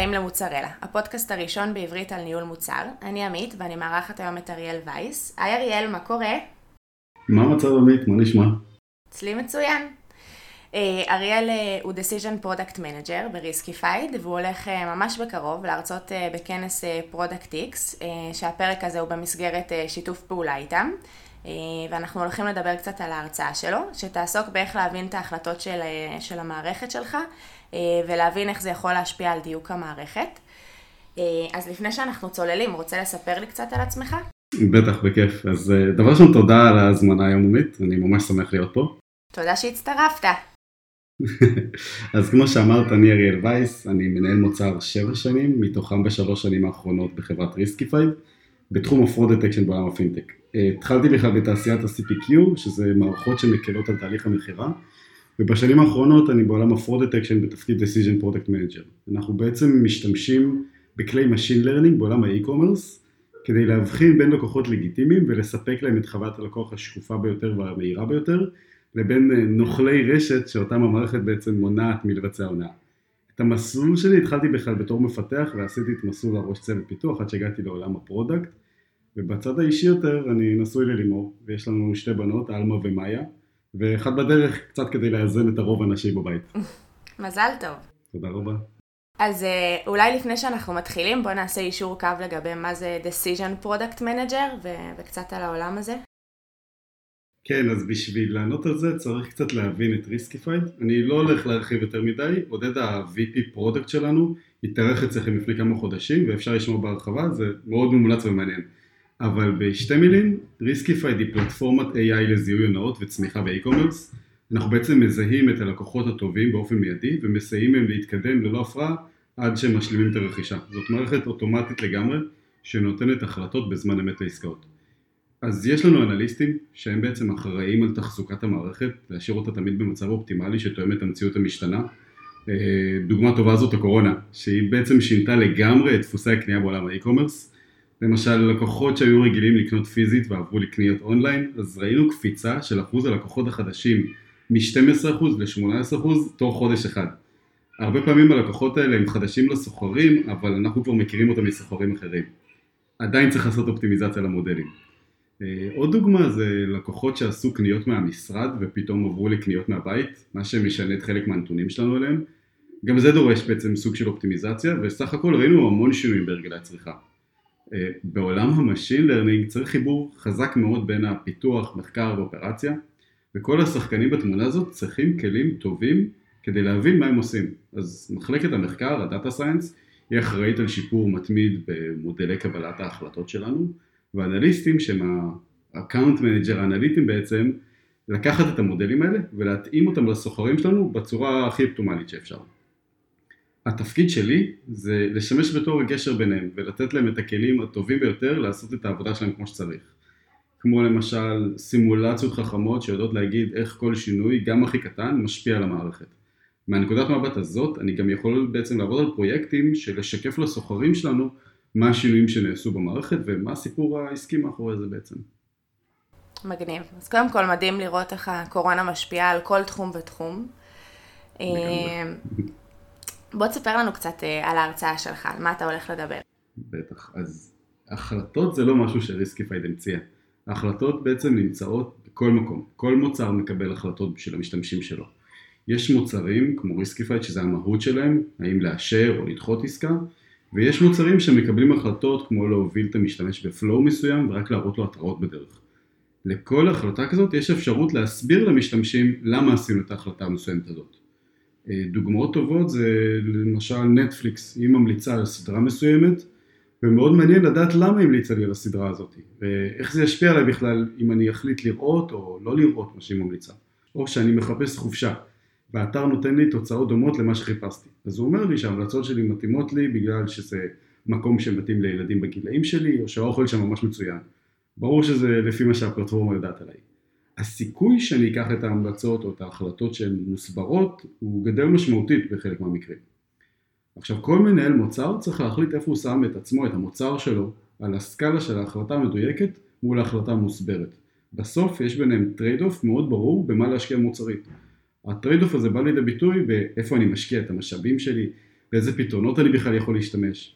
הבאים למוצרלה, הפודקאסט הראשון בעברית על ניהול מוצר. אני עמית ואני מארחת היום את אריאל וייס. היי אריאל, מה קורה? מה המצב עמית? מה נשמע? אצלי מצוין. אה, אריאל אה, הוא decision product manager ב Riskified והוא הולך אה, ממש בקרוב להרצות בכנס ProductX שהפרק הזה הוא במסגרת שיתוף פעולה איתם ואנחנו הולכים לדבר קצת על ההרצאה שלו שתעסוק באיך להבין את ההחלטות של, של המערכת שלך ולהבין איך זה יכול להשפיע על דיוק המערכת. אז לפני שאנחנו צוללים, רוצה לספר לי קצת על עצמך? בטח, בכיף. אז דבר ראשון, תודה על ההזמנה עמית, אני ממש שמח להיות פה. תודה שהצטרפת. אז כמו שאמרת, אני אריאל וייס, אני מנהל מוצר שבע שנים, מתוכם בשלוש שנים האחרונות בחברת Riskified, בתחום ה fraud detection בעולם הפינטק. התחלתי בכלל בתעשיית ה-CPQ, שזה מערכות שמקלות על תהליך המכירה, ובשנים האחרונות אני בעולם ה fraud detection בתפקיד decision product manager. אנחנו בעצם משתמשים בכלי Machine Learning בעולם ה e-commerce, כדי להבחין בין לקוחות לגיטימיים ולספק להם את חוויית הלקוח השקופה ביותר והמהירה ביותר, לבין אה, נוכלי רשת שאותם המערכת בעצם מונעת מלבצע הונאה. את המסלול שלי התחלתי בכלל בתור מפתח ועשיתי את מסלול הראש צוות פיתוח עד שהגעתי לעולם ה product ובצד האישי יותר אני נשוי ללימור ויש לנו שתי בנות, עלמה ומאיה ואחד בדרך קצת כדי לאזן את הרוב הנשי בבית. מזל טוב. תודה רבה. אז אה, אולי לפני שאנחנו מתחילים בוא נעשה יישור קו לגבי מה זה decision product manager וקצת על העולם הזה. כן, אז בשביל לענות על זה צריך קצת להבין את Riskified. אני לא הולך להרחיב יותר מדי, עודד ה-VP product שלנו התארח אצלכם לפני כמה חודשים ואפשר לשמוע בהרחבה, זה מאוד מומלץ ומעניין. אבל בשתי מילים, Riskified היא פלטפורמת AI לזיהוי הונאות וצמיחה ב e-commerce. אנחנו בעצם מזהים את הלקוחות הטובים באופן מיידי ומסייעים להם להתקדם ללא הפרעה עד שהם משלימים את הרכישה. זאת מערכת אוטומטית לגמרי שנותנת החלטות בזמן אמת לעסקאות. אז יש לנו אנליסטים שהם בעצם אחראים על תחזוקת המערכת, להשאיר אותה תמיד במצב אופטימלי שתואם את המציאות המשתנה. אה, דוגמה טובה זאת הקורונה, שהיא בעצם שינתה לגמרי את דפוסי הקנייה בעולם ה e-commerce. למשל לקוחות שהיו רגילים לקנות פיזית ועברו לקניות אונליין, אז ראינו קפיצה של אחוז הלקוחות החדשים מ-12% ל-18% תוך חודש אחד. הרבה פעמים הלקוחות האלה הם חדשים לסוחרים, אבל אנחנו כבר מכירים אותם מסוחרים אחרים. עדיין צריך לעשות אופטימיזציה למודלים. אה, עוד דוגמה זה לקוחות שעשו קניות מהמשרד ופתאום עברו לקניות מהבית, מה שמשנה את חלק מהנתונים שלנו אליהם. גם זה דורש בעצם סוג של אופטימיזציה וסך הכל ראינו המון שינויים בהרגלי הצריכה. בעולם ה machine learning צריך חיבור חזק מאוד בין הפיתוח, מחקר ואופרציה וכל השחקנים בתמונה הזאת צריכים כלים טובים כדי להבין מה הם עושים. אז מחלקת המחקר, ה data science, היא אחראית על שיפור מתמיד במודלי קבלת ההחלטות שלנו ואנליסטים שהם ה-account manager האנליטיים בעצם, לקחת את המודלים האלה ולהתאים אותם לסוחרים שלנו בצורה הכי אופטימלית שאפשר. התפקיד שלי זה לשמש בתור הגשר ביניהם ולתת להם את הכלים הטובים ביותר לעשות את העבודה שלהם כמו שצריך. כמו למשל סימולציות חכמות שיודעות להגיד איך כל שינוי, גם הכי קטן, משפיע על המערכת. מהנקודת מבט הזאת אני גם יכול בעצם לעבוד על פרויקטים של לשקף לסוחרים שלנו מה השינויים שנעשו במערכת ומה הסיפור העסקי מאחורי זה בעצם. מגניב. אז קודם כל מדהים לראות איך הקורונה משפיעה על כל תחום ותחום. בוא תספר לנו קצת אה, על ההרצאה שלך, על מה אתה הולך לדבר. בטח. אז החלטות זה לא משהו ש Riskified המציאה. ההחלטות בעצם נמצאות בכל מקום. כל מוצר מקבל החלטות בשביל המשתמשים שלו. יש מוצרים כמו Riskified שזה המהות שלהם, האם לאשר או לדחות עסקה, ויש מוצרים שמקבלים החלטות כמו להוביל את המשתמש ב flow מסוים ורק להראות לו התראות בדרך. לכל החלטה כזאת יש אפשרות להסביר למשתמשים למה עשינו את ההחלטה המסוימת הזאת. אה, דוגמאות טובות זה למשל נטפליקס, היא ממליצה על סדרה מסוימת ומאוד מעניין לדעת למה היא המליצה לי על הסדרה הזאת ואיך זה ישפיע עליי בכלל אם אני אחליט לראות או לא לראות מה שהיא ממליצה או שאני מחפש חופשה והאתר נותן לי תוצאות דומות למה שחיפשתי. אז הוא אומר לי שההמלצות שלי מתאימות לי בגלל שזה מקום שמתאים לילדים בגילאים שלי, או שהאוכל שם ממש מצוין. ברור שזה לפי מה שהפלטפורמה יודעת עליי. הסיכוי שאני אקח את ההמלצות או את ההחלטות שהן מוסברות הוא גדל משמעותית בחלק מהמקרים. עכשיו כל מנהל מוצר צריך להחליט איפה הוא שם את עצמו, את המוצר שלו, על הסקאלה של ההחלטה המדויקת מול ההחלטה המוסברת. בסוף יש ביניהם trade-off מאוד ברור במה להשקיע מוצרית. ה trade-off הזה בא לידי ביטוי באיפה אני משקיע את המשאבים שלי, באיזה פתרונות אני בכלל יכול להשתמש.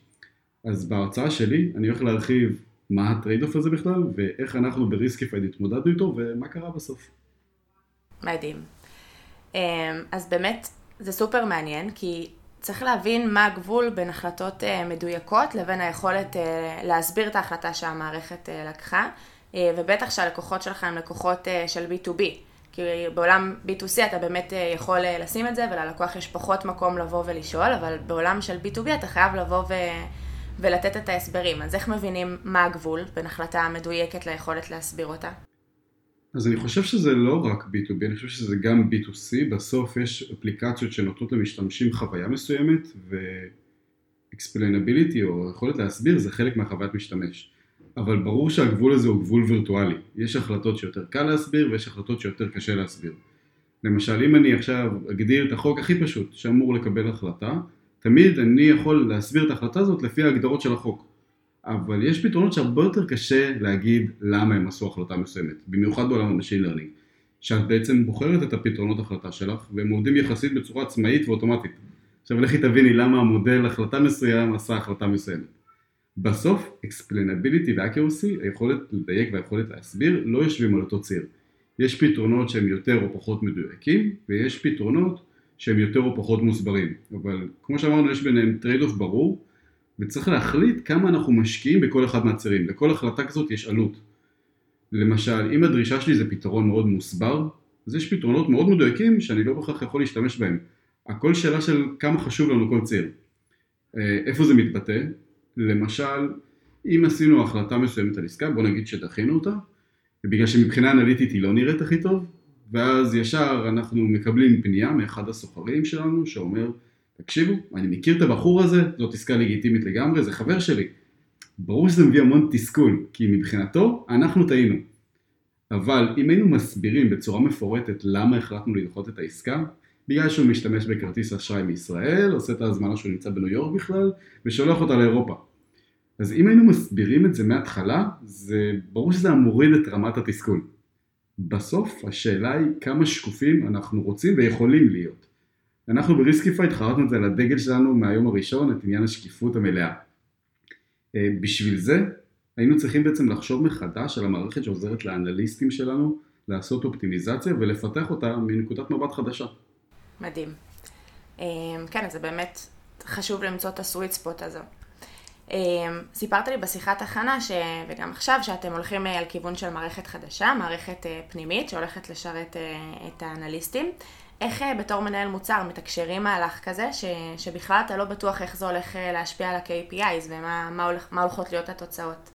אז בהרצאה שלי אני הולך להרחיב מה ה trade-off הזה בכלל, ואיך אנחנו ב Riskified התמודדנו איתו, ומה קרה בסוף. מדהים. אמ, אז באמת, זה סופר מעניין, כי צריך להבין מה הגבול בין החלטות אה, מדויקות לבין היכולת אה, להסביר את ההחלטה שהמערכת אה, לקחה, ובטח שהלקוחות שלך הם לקוחות של B2B. כי בעולם B2C אתה באמת יכול לשים את זה, וללקוח יש פחות מקום לבוא ולשאול, אבל בעולם של B2B אתה חייב לבוא ו... ולתת את ההסברים. אז איך מבינים מה הגבול בין החלטה מדויקת ליכולת להסביר אותה? אז אני חושב שזה לא רק B2B, אני חושב שזה גם B2C, בסוף יש אפליקציות שנותנות למשתמשים חוויה מסוימת ו-explainability או יכולת להסביר זה חלק מהחוויית משתמש. אבל ברור שהגבול הזה הוא גבול וירטואלי, יש החלטות שיותר קל להסביר ויש החלטות שיותר קשה להסביר. למשל אם אני עכשיו אגדיר את החוק הכי פשוט שאמור לקבל החלטה, תמיד אני יכול להסביר את ההחלטה הזאת לפי ההגדרות של החוק. אבל יש פתרונות שהרבה יותר קשה להגיד למה הם עשו החלטה מסוימת, במיוחד בעולם ה machine learning, שאת בעצם בוחרת את הפתרונות החלטה שלך והם עובדים יחסית בצורה עצמאית ואוטומטית. עכשיו לכי תביני למה המודל החלטה מסוים עשה החלטה מסוימת. בסוף explainability ו-accuracy, היכולת לדייק והיכולת להסביר, לא יושבים על אותו ציר. יש פתרונות שהם יותר או פחות מדויקים ויש פתרונות שהם יותר או פחות מוסברים. אבל כמו שאמרנו יש ביניהם trade-off ברור וצריך להחליט כמה אנחנו משקיעים בכל אחד מהצירים. לכל החלטה כזאת יש עלות. למשל, אם הדרישה שלי זה פתרון מאוד מוסבר, אז יש פתרונות מאוד מדויקים שאני לא בהכרח יכול להשתמש בהם. הכל שאלה של כמה חשוב לנו כל ציר. אה, איפה זה מתבטא? למשל, אם עשינו החלטה מסוימת על עסקה, בוא נגיד שדחינו אותה, ובגלל שמבחינה אנליטית היא לא נראית הכי טוב, ואז ישר אנחנו מקבלים פנייה מאחד הסוחרים שלנו שאומר תקשיבו, אני מכיר את הבחור הזה, זאת עסקה לגיטימית לגמרי, זה חבר שלי. ברור שזה מביא המון תסכול, כי מבחינתו אנחנו טעינו. אבל אם היינו מסבירים בצורה מפורטת למה החלטנו לדחות את העסקה, בגלל שהוא משתמש בכרטיס אשראי מישראל, עושה את ההזמנה שהוא נמצא בניו יורק בכלל, ושולח אותה לאירופה. אז אם היינו מסבירים את זה מההתחלה, זה ברור שזה היה מוריד את רמת התסכול. בסוף השאלה היא כמה שקופים אנחנו רוצים ויכולים להיות. אנחנו ב Riskified חרטנו את זה על הדגל שלנו מהיום הראשון, את עניין השקיפות המלאה. אה, בשביל זה היינו צריכים בעצם לחשוב מחדש על המערכת שעוזרת לאנליסטים שלנו לעשות אופטימיזציה ולפתח אותה מנקודת מבט חדשה. מדהים. אה, כן, זה באמת חשוב למצוא את ה sweet spot הזו. אה, סיפרת לי בשיחת הכנה, ש... וגם עכשיו, שאתם הולכים על כיוון של מערכת חדשה, מערכת פנימית שהולכת לשרת את האנליסטים. איך אה, בתור מנהל מוצר מתקשרים מהלך כזה, ש, שבכלל אתה לא בטוח איך זה הולך אה, להשפיע על ה-KPIs ומה מה הולך, הולכות להיות התוצאות?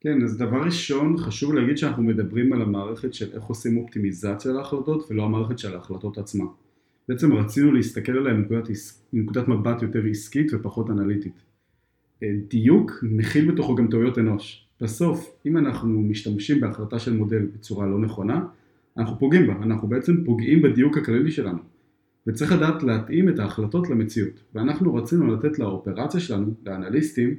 כן, אז דבר ראשון, חשוב להגיד שאנחנו מדברים על המערכת של איך עושים אופטימיזציה להחלטות ולא המערכת של ההחלטות עצמה. בעצם רצינו להסתכל עליה מנקודת, מנקודת מבט יותר עסקית ופחות אנליטית. אה, דיוק מכיל בתוכו גם טעויות אנוש. בסוף, אם אנחנו משתמשים בהחלטה של מודל בצורה לא נכונה, אנחנו פוגעים בה, אנחנו בעצם פוגעים בדיוק הכללי שלנו. וצריך לדעת להתאים את ההחלטות למציאות. ואנחנו רצינו לתת לאופרציה שלנו, לאנליסטים,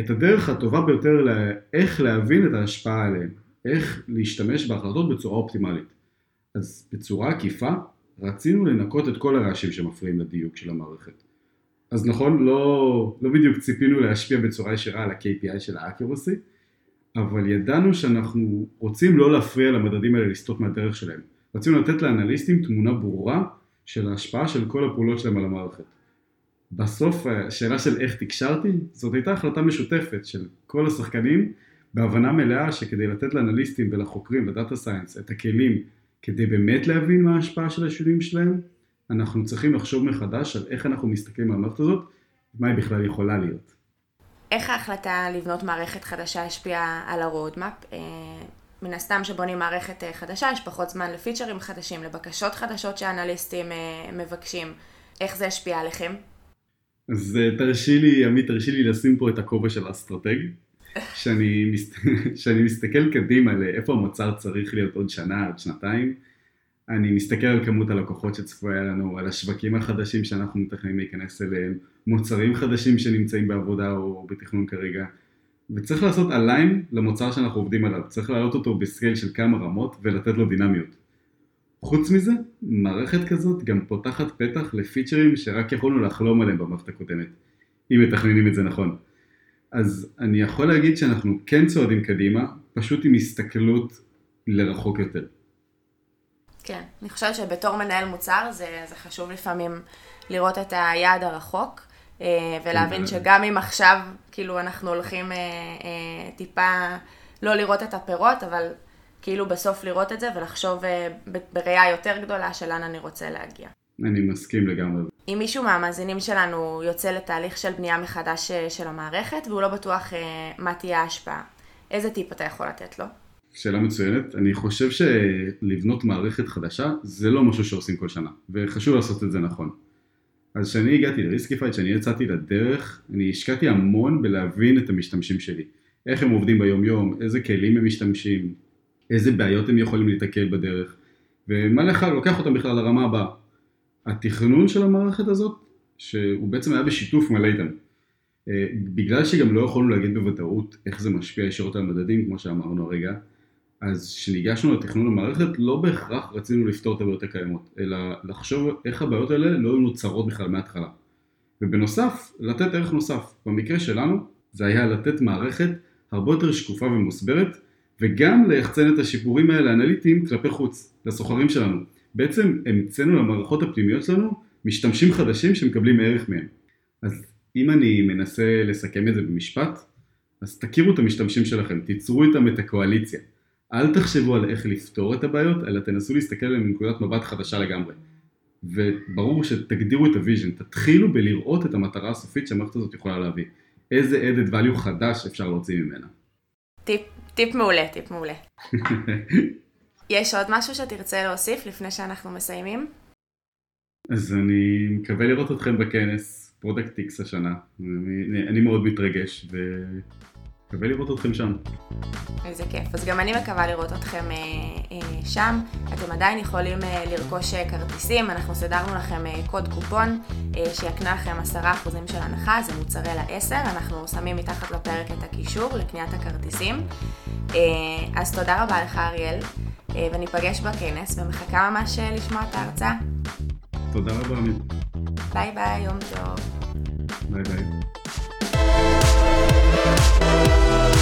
את הדרך הטובה ביותר לאיך להבין את ההשפעה עליהם, איך להשתמש בהחלטות בצורה אופטימלית. אז בצורה עקיפה, רצינו לנקות את כל הרעשים שמפריעים לדיוק של המערכת. אז נכון, לא, לא בדיוק ציפינו להשפיע בצורה ישירה על ה-KPI של האקיורסי, אבל ידענו שאנחנו רוצים לא להפריע למדדים האלה לסטות מהדרך שלהם. רצינו לתת לאנליסטים תמונה ברורה של ההשפעה של כל הפעולות שלהם על המערכת. בסוף השאלה של איך תקשרתי, זאת הייתה החלטה משותפת של כל השחקנים בהבנה מלאה שכדי לתת לאנליסטים ולחוקרים, לדאטה סיינס, את הכלים כדי באמת להבין מה ההשפעה של השינויים שלהם, אנחנו צריכים לחשוב מחדש על איך אנחנו מסתכלים על המערכת הזאת, ומה היא בכלל יכולה להיות. איך ההחלטה לבנות מערכת חדשה השפיעה על ה-roadmap? אה, מן הסתם שבונים מערכת אה, חדשה, יש פחות זמן לפיצ'רים חדשים, לבקשות חדשות שאנליסטים אה, מבקשים. איך זה השפיע עליכם? אז תרשי לי, עמית, תרשי לי לשים פה את הכובע של האסטרטג. שאני, שאני מסתכל קדימה לאיפה המוצר צריך להיות עוד שנה, עוד שנתיים, אני מסתכל על כמות הלקוחות שצפויה לנו, על השווקים החדשים שאנחנו מתכננים להיכנס אליהם, מוצרים חדשים שנמצאים בעבודה או בתכנון כרגע, וצריך לעשות אליין למוצר שאנחנו עובדים עליו, צריך להעלות אותו בסקייל של כמה רמות ולתת לו דינמיות. חוץ מזה, מערכת כזאת גם פותחת פתח לפיצ'רים שרק יכולנו לחלום עליהם במערכת הקודמת, אם מתכננים את זה נכון. אז אני יכול להגיד שאנחנו כן צועדים קדימה, פשוט עם הסתכלות לרחוק יותר. כן, אני חושבת שבתור מנהל מוצר זה, זה חשוב לפעמים לראות את היעד הרחוק, אה, ולהבין כן. שגם אם עכשיו, כאילו, אנחנו הולכים אה, אה, טיפה לא לראות את הפירות, אבל כאילו בסוף לראות את זה ולחשוב בראייה יותר גדולה של לאן אני רוצה להגיע. אני מסכים לגמרי. אם מישהו מהמאזינים שלנו יוצא לתהליך של בנייה מחדש של המערכת והוא לא בטוח מה תהיה ההשפעה, איזה טיפ אתה יכול לתת לו? שאלה מצוינת. אני חושב שלבנות מערכת חדשה זה לא משהו שעושים כל שנה, וחשוב לעשות את זה נכון. אז כשאני הגעתי ל Riskified, כשאני יצאתי לדרך, אני השקעתי המון בלהבין את המשתמשים שלי. איך הם עובדים ביום יום, איזה כלים הם משתמשים, איזה בעיות הם יכולים להתקל בדרך, ומה הולך לקחת אותם בכלל לרמה הבאה. התכנון של המערכת הזאת, שהוא בעצם היה בשיתוף מלא איתנו. אה, בגלל שגם לא יכולנו להגיד בוודאות איך זה משפיע ישירות על מדדים, כמו שאמרנו הרגע, אז כשניגשנו לתכנון המערכת לא בהכרח רצינו לפתור את הבעיות הקיימות, אלא לחשוב איך הבעיות האלה לא היו נוצרות בכלל מההתחלה. ובנוסף, לתת ערך נוסף. במקרה שלנו זה היה לתת מערכת הרבה יותר שקופה ומוסברת, וגם ליחצן את השיפורים האלה האנליטיים כלפי חוץ, לסוחרים שלנו. בעצם המצאנו למערכות הפנימיות שלנו משתמשים חדשים שמקבלים ערך מהם. אז אם אני מנסה לסכם את זה במשפט, אז תכירו את המשתמשים שלכם, תיצרו איתם את הקואליציה. אל תחשבו על איך לפתור את הבעיות, אלא תנסו להסתכל עליהן מנקודת מבט חדשה לגמרי. וברור שתגדירו את ה vision, תתחילו בלראות את המטרה הסופית שהמערכת הזאת יכולה להביא. איזה added value חדש אפשר להוציא ממנה. טיפ, טיפ מעולה, טיפ מעולה. יש עוד משהו שתרצה להוסיף לפני שאנחנו מסיימים? אז אני מקווה לראות אתכם בכנס ProductX השנה. אני, אני מאוד מתרגש ו... מקווה לראות אתכם שם. איזה כיף. אז גם אני מקווה לראות אתכם אה, אה, שם. אתם עדיין יכולים אה, לרכוש אה, כרטיסים, אנחנו סידרנו לכם אה, קוד קופון אה, שיקנה לכם 10% של הנחה, זה מוצרי ל-10, אנחנו שמים מתחת לפרק את הקישור לקניית הכרטיסים. אה, אז תודה רבה לך אריאל, אה, וניפגש בכנס, ומחכה ממש אה, לשמוע את ההרצאה. תודה רבה עמית. ביי ביי, יום טוב. ביי ביי. Bye.